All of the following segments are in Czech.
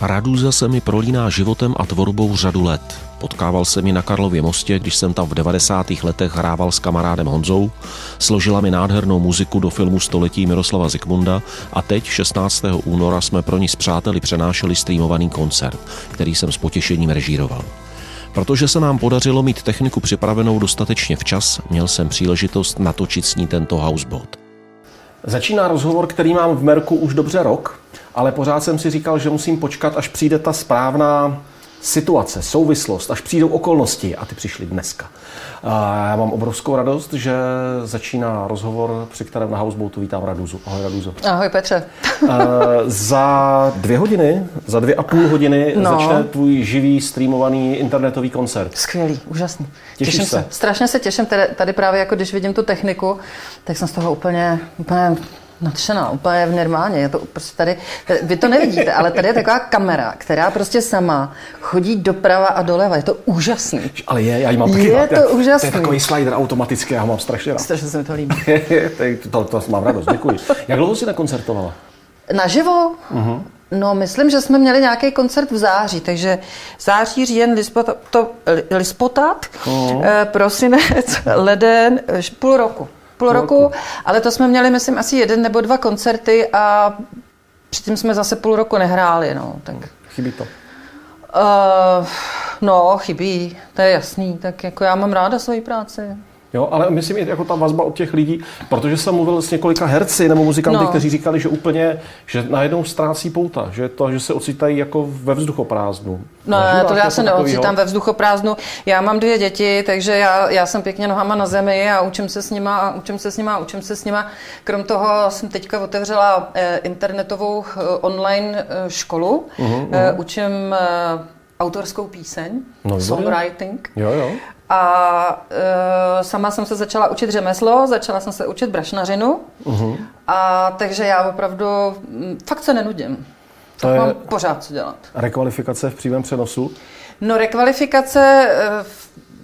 Raduza se mi prolíná životem a tvorbou řadu let. Potkával se mi na Karlově mostě, když jsem tam v 90. letech hrával s kamarádem Honzou, složila mi nádhernou muziku do filmu Století Miroslava Zikmunda a teď 16. února jsme pro ní s přáteli přenášeli streamovaný koncert, který jsem s potěšením režíroval. Protože se nám podařilo mít techniku připravenou dostatečně včas, měl jsem příležitost natočit s ní tento housebot. Začíná rozhovor, který mám v Merku už dobře rok, ale pořád jsem si říkal, že musím počkat, až přijde ta správná situace, souvislost, až přijdou okolnosti a ty přišly dneska. A já mám obrovskou radost, že začíná rozhovor, při kterém na Houseboatu vítám Raduzu. Ahoj Raduzo. Ahoj Petře. za dvě hodiny, za dvě a půl hodiny no. začne tvůj živý streamovaný internetový koncert. Skvělý, úžasný. Těšíš těším se? se. Strašně se těším, tady, tady právě jako když vidím tu techniku, tak jsem z toho úplně, úplně nadšená, úplně v normálně. Je to prostě tady, vy to nevidíte, ale tady je taková kamera, která prostě sama chodí doprava a doleva. Je to úžasný. Ale je, já ji mám taky Je to Já- úžasný. To je takový slider automatický, já ho mám strašně rád. Strašně se mi to líbí. to, to, to mám radost, děkuji. Jak dlouho jsi nekoncertovala? Naživo? Mhm. No, myslím, že jsme měli nějaký koncert v září, takže září, říjen, lispota, to, li- lispotat, Mhm. eh, prosinec, leden, eh, půl roku. Půl roku, roku. ale to jsme měli, myslím, asi jeden nebo dva koncerty a předtím jsme zase půl roku nehráli, no, tak... Chybí to. Uh, no, chybí, to je jasný, tak jako já mám ráda svoji práci. Jo, ale myslím i jako ta vazba od těch lidí, protože jsem mluvil s několika herci nebo muzikanty, No. kteří říkali, že úplně, že najednou ztrácí pouta, že to, že se ocitají jako ve vzduchoprázdnu. No, Zažíváš to já něco se neocitám ve vzduchoprázdnu. Já mám dvě děti, takže já, já jsem pěkně nohama na zemi a učím se s nima a učím se s nima a učím se s nima. Krom toho jsem teďka otevřela eh, internetovou eh, online eh, školu. Mhm, Eh, učím autorskou píseň, No, songwriting. Jo, jo. A e, sama jsem se začala učit řemeslo, začala jsem se učit brašnařinu. Mhm. A takže já opravdu fakt se nenudím. To To je- mám pořád co dělat. Rekvalifikace v přímém přenosu. No rekvalifikace, eh,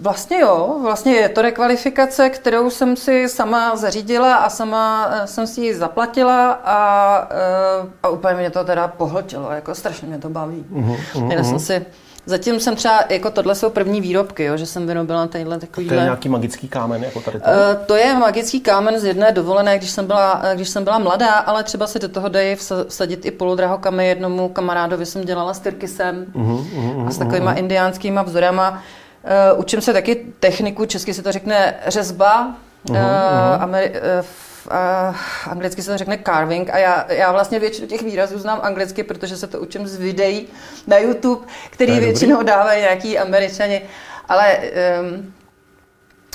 vlastně jo, vlastně je to rekvalifikace, kterou jsem si sama zařídila a sama eh, jsem si ji zaplatila a, eh, a úplně mě to teda pohltilo, jako strašně mě to baví. Uh-huh, uh-huh. jsem si, zatím jsem třeba, jako tohle jsou první výrobky, jo, že jsem vyrobila tadyhle To je nějaký magický kámen, jako tady to. Eh, To je magický kámen z jedné dovolené, když jsem byla, eh, když jsem byla mladá, ale třeba si do toho dají vsa- vsadit i polodrahokamy. Jednomu kamarádovi jsem dělala s tyrkysem a s takovýma indiánskýma vzorama. Eh, Učím se taky techniku, česky se to řekne řezba, eh, Ameri- eh, v- eh, anglicky se to řekne carving a já, já vlastně většinu těch výrazů znám anglicky, protože se to učím z videí na YouTube, který To je dobrý. většinou dávají nějaký američani. Ale um,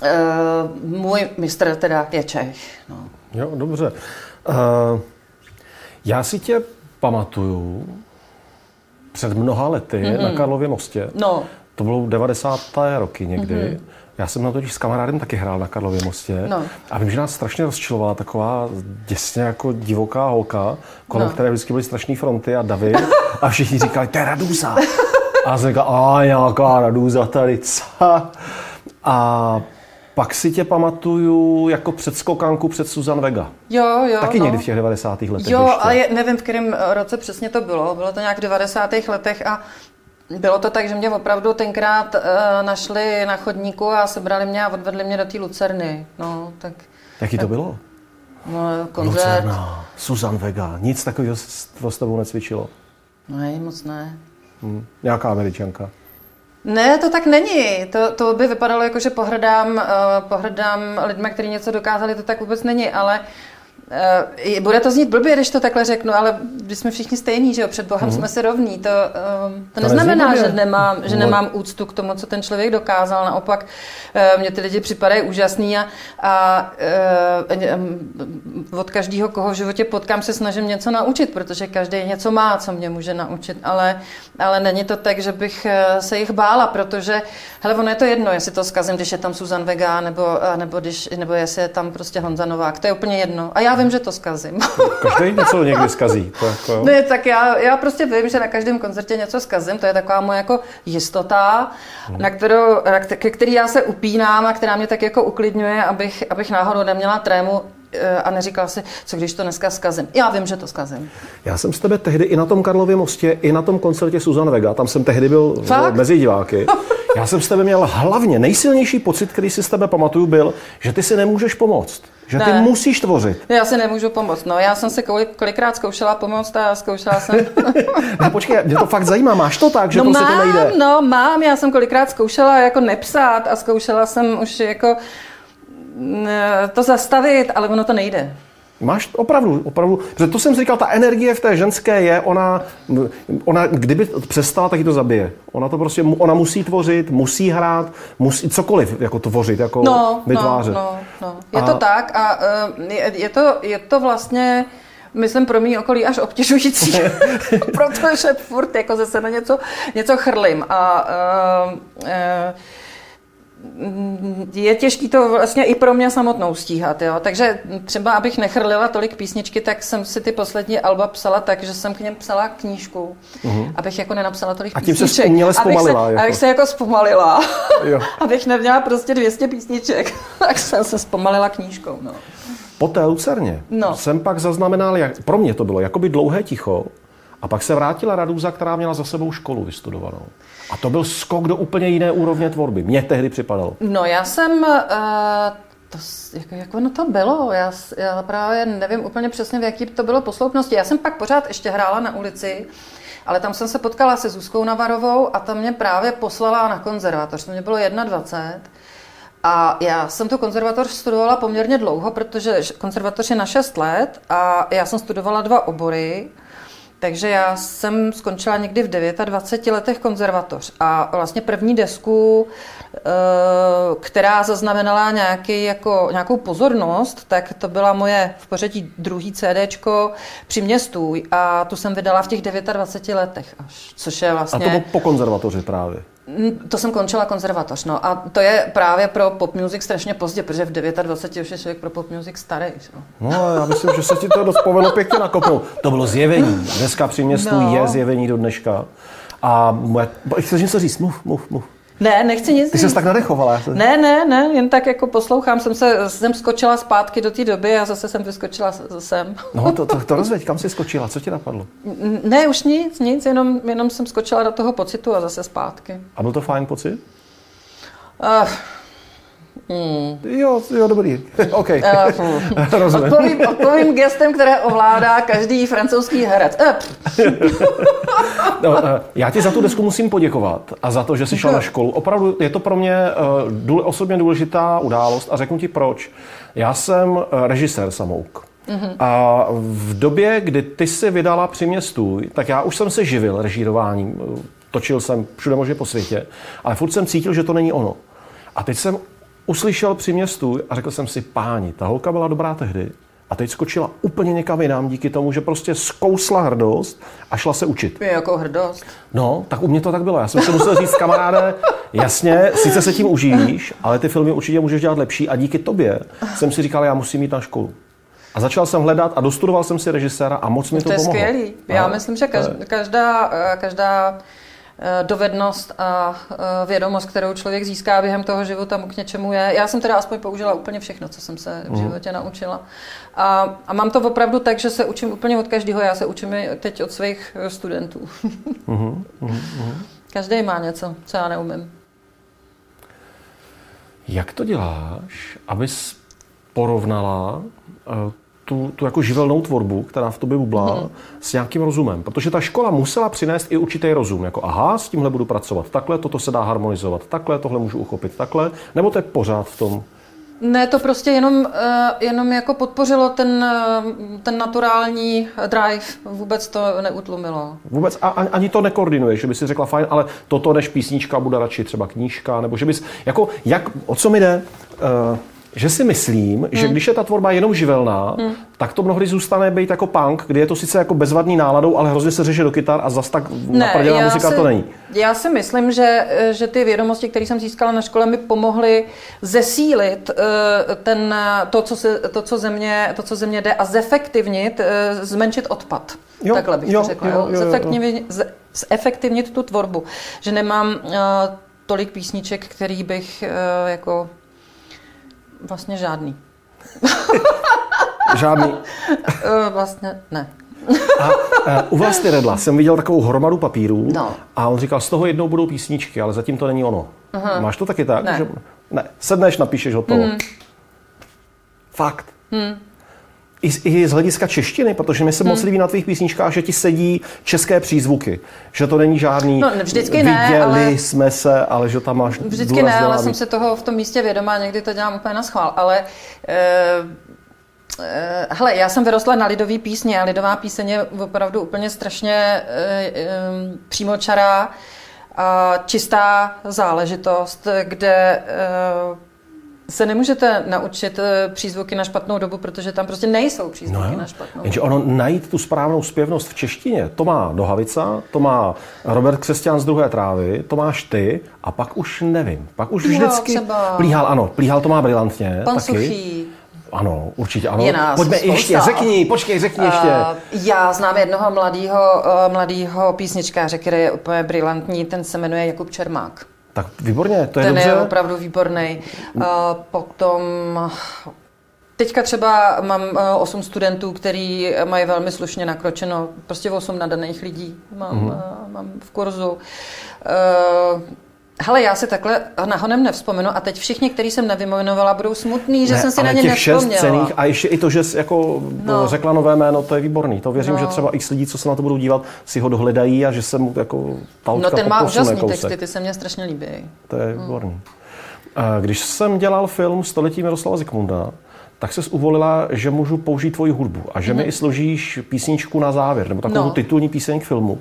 Uh, můj mistr teda je Čech. No. Jo, dobře. Uh, já si tě pamatuju před mnoha lety mm-hmm. na Karlově mostě. no, To bylo 90. roky někdy. Mm-hmm. Já jsem na totiž s kamarádem taky hrál na Karlově mostě. No. A vím, že nás strašně rozčilovala taková děsně jako divoká holka, kolem No. které vždycky byly strašné fronty a davy. A všichni říkali, to je Raduza. A já jsem říkal, a nějaká Raduza tady, co? A pak si tě pamatuju jako předskokanku před Susan Vega. jo, jo. Taky no. někdy v těch 90. letech Jo, ještě. ale je, nevím, v kterém roce přesně to bylo. Bylo to nějak v 90. letech a bylo to tak, že mě opravdu tenkrát uh, našli na chodníku a sebrali mě a odvedli mě do té Lucerny. No, tak Jaký to bylo? no, koncert. Lucerna, Susan Vega, nic takového s, to s tebou necvičilo. Ne, moc ne. Hm. Nějaká američanka. Ne, to tak není. To, to by vypadalo jako, že pohrdám, uh, pohrdám lidmi, kteří něco dokázali, to tak vůbec není, ale uh, bude to znít blbě, když to takhle řeknu, ale když jsme všichni stejní, že jo, před Bohem jsme si rovní, to, uh, to, To neznamená, blbě. že nemám, že nemám úctu k tomu, co ten člověk dokázal, naopak uh, mě ty lidi připadají úžasný a, a uh, od každého, koho v životě potkám, se snažím něco naučit, protože každý něco má, co mě může naučit, ale, ale není to tak, že bych eh, se jich bála, protože, hele, ono je to jedno, jestli to zkazím, když je tam Susan Vega, nebo, a nebo, když, nebo jestli je tam prostě Honza Novák, to je úplně jedno. A já vím, že to zkazím. Každý něco někdy zkazí. To jako. Ne, tak já, já prostě vím, že na každém koncertě něco zkazím, to je taková moje jako jistota, na kterou, na ke který já se upínám a která mě tak jako uklidňuje, abych, abych náhodou neměla trému a neříkala si, co když to dneska zkazím. Já vím, že to zkazím. Já jsem s tebe tehdy i na tom Karlově mostě, i na tom koncertě Susan Vega, tam jsem tehdy byl Fakt? mezi diváky. Já jsem s tebe měl hlavně, nejsilnější pocit, který si s tebe pamatuju, byl, že ty si nemůžeš pomoct. Že ty Ne. musíš tvořit. Já si nemůžu pomoct. No, já jsem se kolik, kolikrát zkoušela pomoct a zkoušela jsem... Ne, počkej, mě to fakt zajímá. Máš to tak, že no prostě mám, to nejde? no mám. Já jsem kolikrát zkoušela jako nepsát a zkoušela jsem už jako to zastavit, ale ono to nejde. Máš opravdu, opravdu. Protože to jsem říkal, ta energie v té ženské je, ona, ona kdyby přestala, tak ji to zabije. Ona to prostě, ona musí tvořit, musí hrát, musí cokoliv jako tvořit, jako No, vytvářet. no, no, no. Je A- to tak a uh, je, je, to, je to vlastně myslím pro mý okolí až obtěžující, protože furt jako zase na něco, něco chrlím a uh, uh, je těžký to vlastně i pro mě samotnou stíhat, jo. Takže třeba, abych nechrlila tolik písničky, tak jsem si ty poslední alba psala tak, že jsem k něm psala knížku, abych jako nenapsala tolik A tím písniček. uměle abych zpomalila, se, jako. abych se jako zpomalila. Jo. abych neměla prostě 200 písniček, tak jsem se zpomalila knížkou, no. Po té Lucerně No. jsem pak zaznamenal, jak, pro mě to bylo jakoby dlouhé ticho, a pak se vrátila Radúza, která měla za sebou školu vystudovanou. A to byl skok do úplně jiné úrovně tvorby. Mně tehdy připadalo. No já jsem, uh, to, jako, jak ono to bylo, já, já právě nevím úplně přesně, v jaký to bylo posloupnosti. Já jsem pak pořád ještě hrála na ulici, ale tam jsem se potkala se Zuzkou Navarovou a ta mě právě poslala na konzervatoř. To mě bylo 21. A já jsem tu konzervatoř studovala poměrně dlouho, protože konzervatoř je na 6 let a já jsem studovala dva obory. Takže já jsem skončila někdy v 29 letech konzervatoř a vlastně první desku, eh, která zaznamenala nějaký, jako, nějakou pozornost, tak to byla moje v pořadí druhý CDčko při městu a tu jsem vydala v těch 29 letech až, což je A vlastně... to bylo po konzervatoři právě. To jsem končila konzervatoř, no a to je právě pro pop music strašně pozdě, protože v 29 už je člověk pro pop music starý. Že? jo. No, já myslím, že se ti to dost povedlo pěkně nakopnout. To bylo zjevení. Dneska při městu No. je zjevení do dneška. A moje... chceš něco říct? Mluv, mluv, mluv. Ne, nechci nic Ty jsi tak nadechovala. Ne, ne, ne, jen tak jako poslouchám, jsem se, jsem skočila zpátky do té doby a zase jsem vyskočila sem. No, to, to, to rozveď, kam jsi skočila? Co ti napadlo? Ne, už nic, nic, jenom, jenom jsem skočila do toho pocitu a zase zpátky. A byl to fajn pocit? Uh, Jo, jo, dobrý. OK. uh, Rozumím. odpovím, odpovím gestem, které ovládá každý francouzský herec. Pff, No, eh, já ti za tu desku musím poděkovat a za to, že jsi šla na školu. Opravdu je to pro mě eh, důle, osobně důležitá událost a řeknu ti proč. Já jsem eh, režisér samouk. A v době, kdy ty si vydala při městu, tak já už jsem se živil režírováním. Eh, Točil jsem všude možně po světě, ale furt jsem cítil, že to není ono. A teď jsem uslyšel při městu a řekl jsem si, páni, ta holka byla dobrá tehdy a teď skočila úplně někam jinam díky tomu, že prostě zkousla hrdost a šla se učit. je jako hrdost. No, tak u mě to tak bylo. Já jsem si musel říct, kamaráde, jasně, sice se tím uživíš, ale ty filmy určitě můžeš dělat lepší a díky tobě jsem si říkal, já musím jít na školu. A začal jsem hledat a dostudoval jsem si režiséra a moc mi to, To je pomohlo. skvělý. Já No, myslím, že každá, každá, eh, každá dovednost a eh, vědomost, kterou člověk získá během toho života, mu k něčemu je. Já jsem teda aspoň použila úplně všechno, co jsem se Mhm. v životě naučila. A, a mám to opravdu tak, že se učím úplně od každého. Já se učím teď od svých eh, studentů. Mhm, Každý má něco, co já neumím. Jak to děláš, abys porovnala eh, tu, tu jako živelnou tvorbu, která v tobě bublá, Mhm. s nějakým rozumem? Protože ta škola musela přinést i určitý rozum. Jako aha, s tímhle budu pracovat takhle, toto se dá harmonizovat takhle, tohle můžu uchopit takhle, nebo to je pořád v tom Ne, to prostě jenom, eh, jenom jako podpořilo ten, eh, ten naturální drive. Vůbec to neutlumilo. Vůbec a, ani to nekoordinuješ, že by si řekla fajn, ale toto než písnička bude radši třeba knížka, nebo že bys, jako, jak, o co mi jde, uh, že si myslím, hmm. že když je ta tvorba jenom živelná, hmm. tak to mnohdy zůstane být jako punk, kdy je to sice jako bezvadný náladou, ale hrozně se řeší do kytar a zas tak naprděná já muzika si, to není. Já si myslím, že, že ty vědomosti, které jsem získala na škole, mi pomohly zesílit eh, ten, to, co, se, to, co, země, to, co země jde a zefektivnit, eh, zmenšit odpad. Jo, Takhle bych jo, to řekla. jo, Jo, jo, jo. Zefektivnit, z- zefektivnit tu tvorbu. Že nemám eh, tolik písniček, který bych jako vlastně žádný. Žádný. Eh, vlastně ne. A uh, u Vlasty Redla jsem viděl takovou hromadu papírů No. a on říkal, z toho jednou budou písničky, ale zatím to není ono. Aha. Máš to taky tak? Ne. Že, ne. Sedneš, napíšeš hotovo. Hmm. Fakt. Hmm. I, z- I z hlediska češtiny, protože mi se moc líbí na tvých písničkách, že ti sedí české přízvuky. Že to není žádný No, ne, vždycky ne, viděli ale- jsme se, ale že tam máš Vždycky ne, ale jsem si toho v tom místě vědomá, někdy to dělám úplně na schvál, ale eh, hele, já jsem vyrostla na lidový písně a lidová píseň je opravdu úplně strašně eh, eh, přímočará a čistá záležitost, kde eh, se nemůžete naučit eh, přízvuky na špatnou dobu, protože tam prostě nejsou přízvuky jo. na špatnou Jenže dobu. ono najít tu správnou zpěvnost v češtině, to má Dohavica, to má Robert Křesťan z druhé trávy, to máš ty a pak už nevím. Pak už Jo, vždycky třeba. plíhal, ano, plíhal to má brilantně. Pan taky. Suchý. Ano, určitě ano. Je nás Pojďme spousta. ještě, řekni, počkej, řekni ještě. Uh, já znám jednoho mladého mladýho písničkáře, který je úplně brilantní, ten se jmenuje Jakub Čermák. Tak výborně, to je Ten dobře. je opravdu výborný. Uh, potom teďka třeba mám uh, osm studentů, který mají velmi slušně nakročeno, prostě osm nadaných lidí mám, uh, mám v kurzu. Hele, já si takhle nahonem nevzpomenu a teď všichni, který jsem nevyjmenovala, budou smutný, že Ne, jsem si na ně těch šest cených a ještě i to, že jsi jako no. No. řekla nové jméno, to je výborný. To věřím, No. že třeba x lidí, co se na to budou dívat, si ho dohledají a že se mu jako ta No ten má úžasný kousek. texty, ty se mně strašně líbí. To je výborný. A Když jsem dělal film Století Miroslava Zikmunda, tak se uvolila, že můžu použít tvoji hudbu a že mi i složíš písničku na závěr, nebo takovou Mhm. No. titulní píseň k filmu.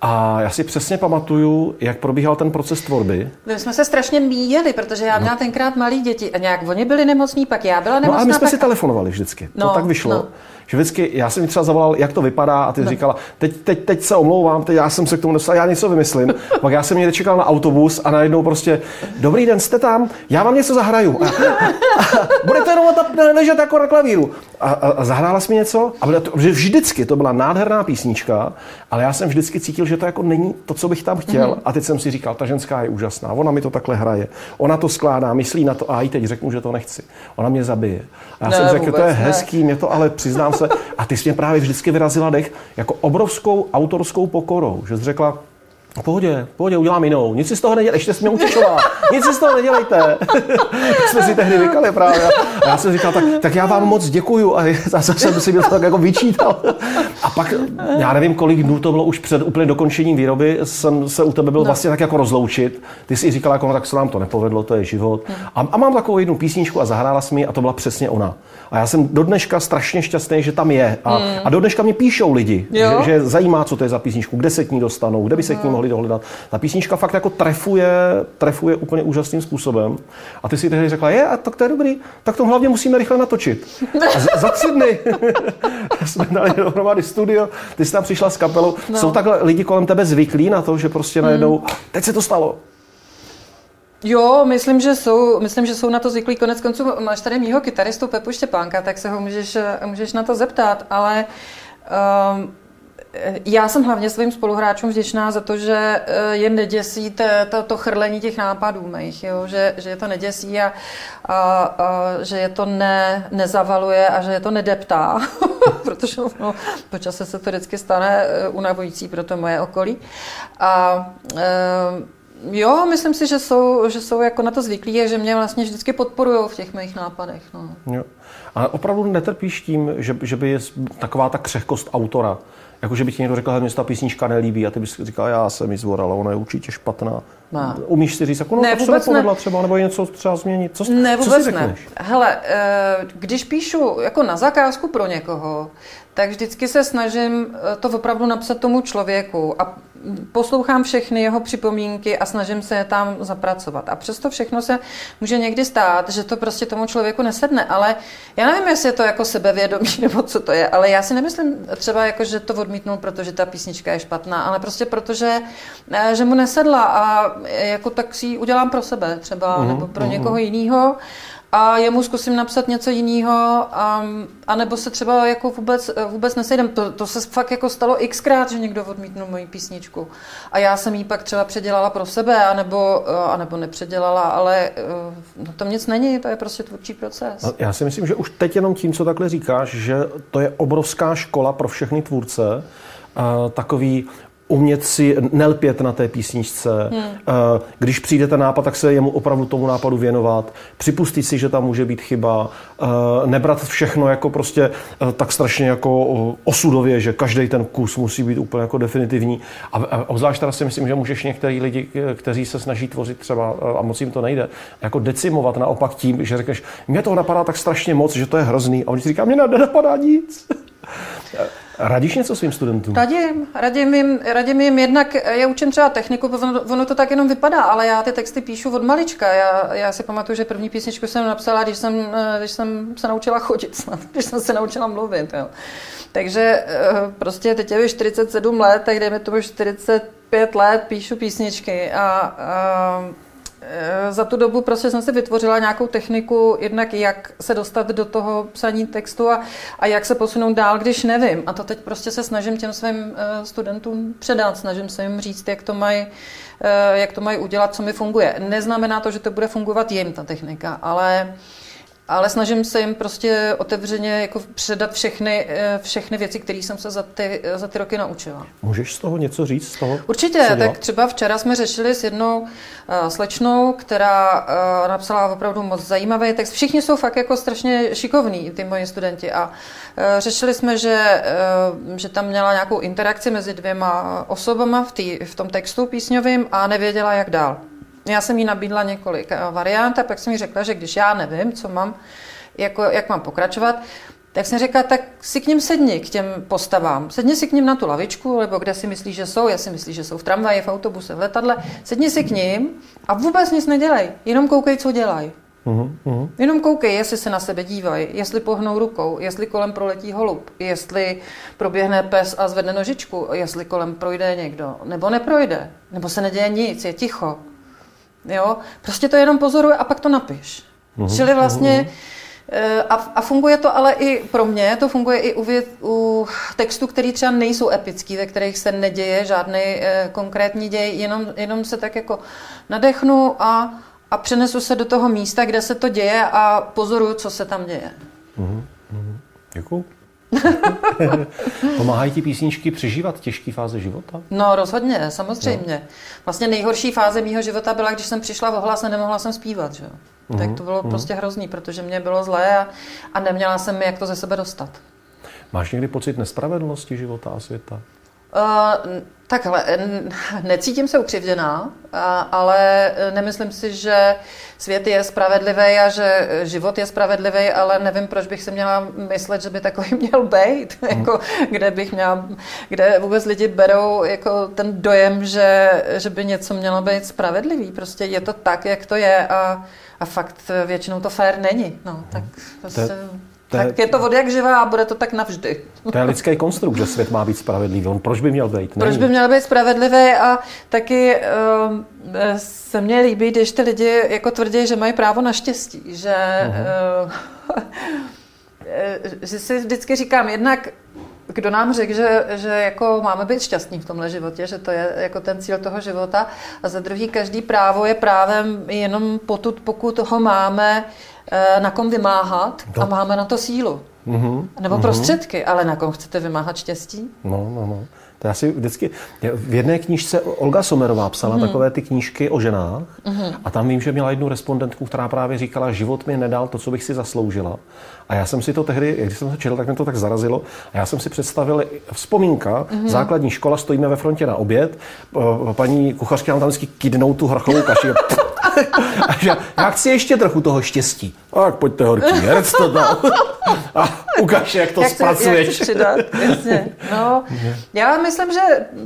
A já si přesně pamatuju, jak probíhal ten proces tvorby. My jsme se strašně míjeli, protože já měla tenkrát malí děti a nějak oni byli nemocní, pak já byla No nemocná. a my jsme pak... si telefonovali vždycky. No, No, to tak vyšlo. no. Že vždycky, já jsem mi třeba zavolal, jak to vypadá, a ty no. říkala, teď, teď, teď se omlouvám, teď já jsem se k tomu dostal, já něco vymyslím. Pak já jsem někde čekal na autobus a najednou prostě, dobrý den, jste tam, já vám něco zahraju. A, a budete jenom ta- ležet jako na klavíru. A, a, a zahrála jsi mi něco? A byla to, že vždycky to byla nádherná písnička, ale já jsem vždycky cítil, že to jako není to, co bych tam chtěl. Mhm. A teď jsem si říkal, ta ženská je úžasná, ona mi to takhle hraje, ona to skládá, myslí na to a i teď řeknu, že to nechci. Ona mě zabije. A já Ne, jsem řekl, to je ne. hezký, mě to ale přiznám se. A ty jsi mě právě vždycky vyrazila dech jako obrovskou autorskou pokorou, že jsi řekla, v pohodě, v pohodě, udělám jinou. Nic si z toho nedělej, ještě jsi mě utěšovala. Nic si z toho nedělejte. jsme si tehdy vykali právě. A já jsem říkal, tak, tak já vám moc děkuju. A zase jsem si to tak jako vyčítal. A pak, já nevím, kolik dnů to bylo už před úplně dokončením výroby, jsem se u tebe byl no. vlastně tak jako rozloučit. Ty jsi říkala, jako, no, tak se nám to nepovedlo, to je život. A, a mám takovou jednu písničku a zahrála jsi mi a to byla přesně ona. A já jsem do dneška strašně šťastný, že tam je. A, a do dneška mě píšou lidi, Jo. že, že zajímá, co to je za písničku, kde se k ní dostanou, kde by se k ní mohli dohledat. Ta písnička fakt jako trefuje, trefuje úplně úžasným způsobem. A ty si tehdy řekla, je, a tak to je dobrý, tak to hlavně musíme rychle natočit. A za, za tři dny jsme dali dohromady studio, ty jsi tam přišla s kapelou. No. Jsou takhle lidi kolem tebe zvyklí na to, že prostě najednou, teď se to stalo. Jo, myslím, že jsou, myslím, že jsou na to zvyklí. Konec konců máš tady mýho kytaristu Pepu Štěpánka, tak se ho můžeš, můžeš na to zeptat, ale um, já jsem hlavně svým spoluhráčům vděčná za to, že eh, je neděsí te, to, to chrlení těch nápadů mých, jo? Že, že je to neděsí a, a, a že je to ne, nezavaluje a že je to nedeptá, protože no, po čase se to vždycky stane eh, unavující pro to moje okolí. A eh, Jo, myslím si, že jsou, že jsou jako na to zvyklí a že mě vlastně vždycky podporují v těch mých nápadech. No. Jo. A opravdu netrpíš tím, že, že by je taková ta křehkost autora, jako že by ti někdo řekl, že mě se ta písnička nelíbí a ty bys říkal, já jsem ji zvoral, ale ona je určitě špatná. Ne. Umíš si říct, jako, no, Ne, se vůbec nepovedla ne. třeba, nebo je něco třeba změnit. Co, Ne, co vůbec si ne. řekneš? Hele, eh, když píšu jako na zakázku pro někoho, tak vždycky se snažím eh, to opravdu napsat tomu člověku a poslouchám všechny jeho připomínky a snažím se je tam zapracovat. A přesto všechno se může někdy stát, že to prostě tomu člověku nesedne, ale já nevím, jestli je to jako sebevědomí nebo co to je, ale já si nemyslím třeba jako, že to odmítnul, protože ta písnička je špatná, ale prostě protože, eh, že mu nesedla a jako tak si ji udělám pro sebe třeba, nebo pro někoho jiného. A jemu zkusím napsat něco jiného, a, a nebo se třeba jako vůbec, vůbec nesejdem. To, to se fakt jako stalo xkrát, že někdo odmítnul moji písničku. A já jsem ji pak třeba předělala pro sebe, anebo, anebo nepředělala, ale no, to nic není, to je prostě tvůrčí proces. No, já si myslím, že už teď jenom tím, co takhle říkáš, že to je obrovská škola pro všechny tvůrce, takový umět si nelpět na té písničce. Hmm. Eh, když přijde ten nápad, tak se jemu opravdu tomu nápadu věnovat. Připustit si, že tam může být chyba. Eh, nebrat všechno jako prostě eh, tak strašně jako osudově, že každý ten kus musí být úplně jako definitivní. A obzvlášť teda si myslím, že můžeš některý lidi, kteří se snaží tvořit třeba a moc jim to nejde, jako decimovat naopak tím, že řekneš, mě to napadá tak strašně moc, že to je hrozný. A oni si říká, mě nenapadá nic. Radíš něco svým studentům? Radím. Radím jim, radím jim jednak, já učím třeba techniku, ono, ono to tak jenom vypadá, ale já ty texty píšu od malička. Já, já si pamatuju, že první písničku jsem napsala, když jsem, když jsem se naučila chodit snad, když jsem se naučila mluvit. Jo. Takže eh, prostě teď je 47 let, tak dejme tomu 45 let píšu písničky a, a Eh, za tu dobu prostě jsem si vytvořila nějakou techniku, jednak jak se dostat do toho psaní textu a, a jak se posunout dál, když nevím. A to teď prostě se snažím těm svým uh, studentům předat, snažím se jim říct, jak to mají uh, jak to mají udělat, co mi funguje. Neznamená to, že to bude fungovat jim, ta technika, ale uh, ale snažím se jim prostě otevřeně jako předat všechny, eh, všechny věci, které jsem se za ty, za ty roky naučila. Můžeš z toho něco říct? Z toho, Určitě, tak třeba včera jsme řešili s jednou uh, slečnou, která uh, napsala opravdu moc zajímavý text. Všichni jsou fakt jako strašně šikovní, ty moji studenti. A uh, řešili jsme, že, uh, že tam měla nějakou interakci mezi dvěma osobama v, tý, v tom textu písňovým a nevěděla, jak dál. Já jsem jí nabídla několik eh, variant a pak jsem jí řekla, že když já nevím, co mám, jako, jak mám pokračovat, tak jsem řekla, tak si k ním sedni, k těm postavám. Sedni si k ním na tu lavičku, nebo kde si myslíš, že jsou. Já si myslím, že jsou v tramvaji, v autobuse, v letadle. Sedni si k ním a vůbec nic nedělej. Jenom koukej, co dělají. Uh-huh, Jenom koukej, jestli se na sebe dívají, jestli pohnou rukou, jestli kolem proletí holub, jestli proběhne pes a zvedne nožičku, jestli kolem projde někdo, nebo neprojde, nebo se neděje nic, je ticho. Jo? Prostě to jenom pozoruje a pak to napiš. Uhum, Čili vlastně uhum. a, a funguje to ale i pro mě, to funguje i u, u textů, který třeba nejsou epický, ve kterých se neděje žádný eh, konkrétní děj, jenom, jenom se tak jako nadechnu a, a přenesu se do toho místa, kde se to děje a pozoruju, co se tam děje. Uhum, uhum. Pomáhají ti písničky přežívat těžké fáze života? No rozhodně, samozřejmě. No. Vlastně nejhorší fáze mého života byla, když jsem přišla v ohlas a nemohla jsem zpívat. Že? Uh-huh, tak to bylo uh-huh. prostě hrozný, protože mě bylo zlé a, a neměla jsem jak to ze sebe dostat. Máš někdy pocit nespravedlnosti života a světa? Uh, takhle, necítím se ukřivděná, ale nemyslím si, že svět je spravedlivý a že život je spravedlivý, ale nevím, proč bych si měla myslet, že by takový měl být, hmm. jako, kde bych měla, kde vůbec lidi berou jako ten dojem, že, že by něco mělo být spravedlivý. Prostě je to tak, jak to je a, a fakt většinou to fér není. No, tak prostě... To je, tak je to od jak živá a bude to tak navždy. To je lidský konstrukt, že svět má být spravedlivý. On proč by měl být? Není. Proč by měl být spravedlivý a taky uh, se mně líbí, když ty lidi jako tvrdí, že mají právo na štěstí. Že, uh-huh. uh, že si vždycky říkám, jednak kdo nám řekl, že, že jako máme být šťastní v tomhle životě, že to je jako ten cíl toho života. A za druhý, každý právo je právem jenom potud, pokud ho máme na kom vymáhat to. a máme na to sílu. Mm-hmm. Nebo mm-hmm. prostředky, ale na kom chcete vymáhat štěstí? No, no, no. To já si vždycky, v jedné knížce Olga Somerová psala mm. takové ty knížky o ženách mm. a tam vím, že měla jednu respondentku, která právě říkala, život mi nedal to, co bych si zasloužila. A já jsem si to tehdy, když jsem to četl, tak mě to tak zarazilo. A já jsem si představil vzpomínka, mm. základní škola, stojíme ve frontě na oběd, paní kuchařka nám tam vždycky kydnou tu hrachovou kaši. A že, já chci ještě trochu toho štěstí. Tak pojďte horký, herc to dal. A ukaž, jak to jak zpracuješ. To, jak jasně. No, já myslím, že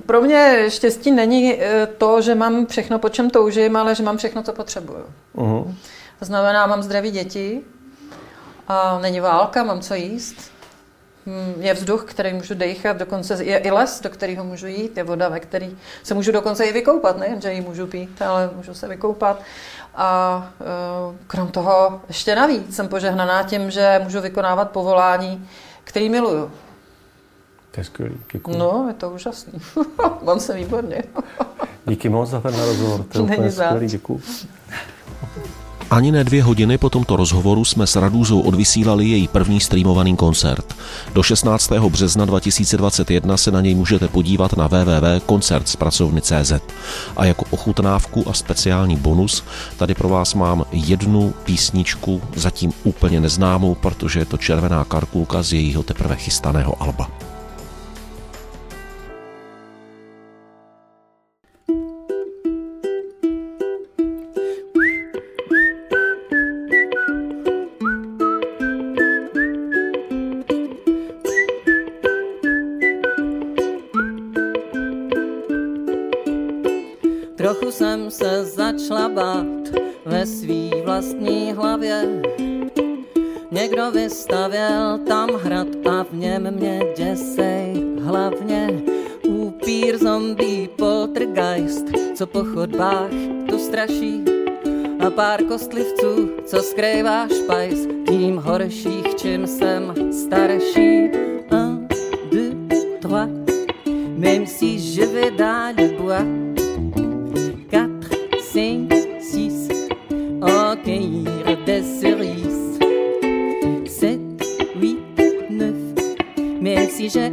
pro mě štěstí není eh, to, že mám všechno, po čem toužím, ale že mám všechno, co potřebuju. Uh-huh. To znamená, mám zdraví děti, a není válka, mám co jíst, je vzduch, který můžu dechat, dokonce je i les, do kterého můžu jít, je voda, ve který se můžu dokonce i vykoupat, ne, že ji můžu pít, ale můžu se vykoupat. A uh, krom toho ještě navíc jsem požehnaná tím, že můžu vykonávat povolání, který miluju. To je skvělý, děkuji. No, je to úžasný. Mám se výborně. Díky moc za ten rozhovor, to je úplně skvělý, děkuji. Ani ne dvě hodiny po tomto rozhovoru jsme s Radúzou odvysílali její první streamovaný koncert. Do 16. března 2021 se na něj můžete podívat na www.koncertspracovny.cz. A jako ochutnávku a speciální bonus tady pro vás mám jednu písničku, zatím úplně neznámou, protože je to červená karkulka z jejího teprve chystaného alba. Začala bát ve svý vlastní hlavě. Někdo vystavěl tam hrad a v něm mě děsej hlavně. Upír, zombie, poltergeist, co po chodbách tu straší. A pár kostlivců, co skrývá špajs, tím horších, čím jsem starší. Un, deux, trois, même si je vais dans le bois, 5, 6, en cueillir des cerises. 7, 8, 9, même si j'ai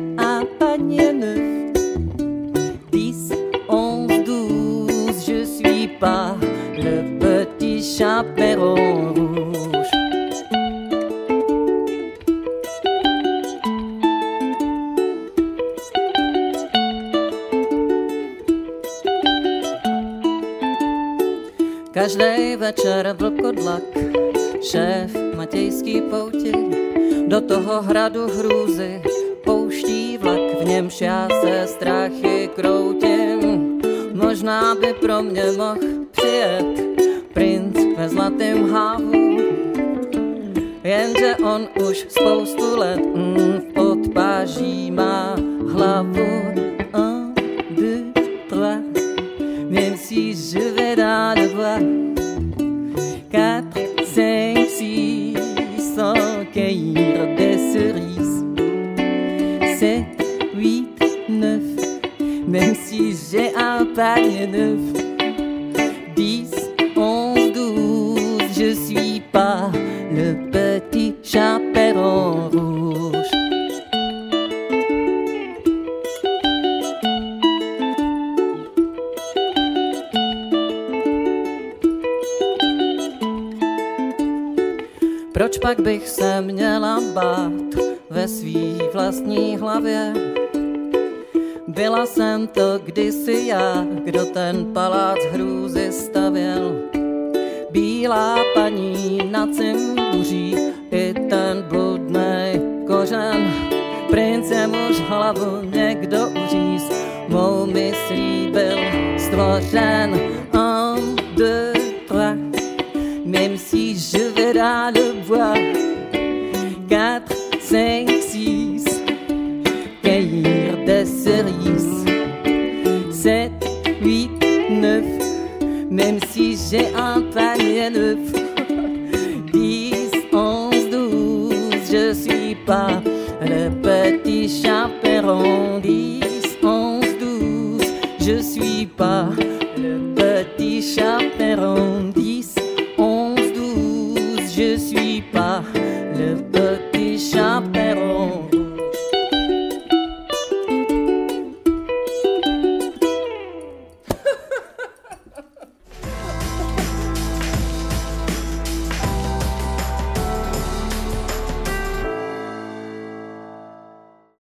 večer vlkodlak, šéf Matějský pouti, do toho hradu hrůzy pouští vlak, v němž já se strachy kroutím. Možná by pro mě mohl přijet princ ve zlatém hávu, jenže on už spoustu let mm, v podpáží má hlavu. Panier neuf. 10, 11, 12, je suis pas le petit chaperon rouge. Proč pak bych se měla bát ve svý vlastní hlavě? Byla jsem to kdysi já, kdo ten palác hrůzy stavěl. Bílá paní na cimbuří i ten bludnej kořen. Prince muž hlavu někdo uříz, mou myslí byl stvořen. Un, deux, trois, même si je dans le bois. Des cerises. 7, 8, 9, même si j'ai un panier neuf. 10, 11, 12, je suis pas le petit chaperon. 10, 11, 12, je suis pas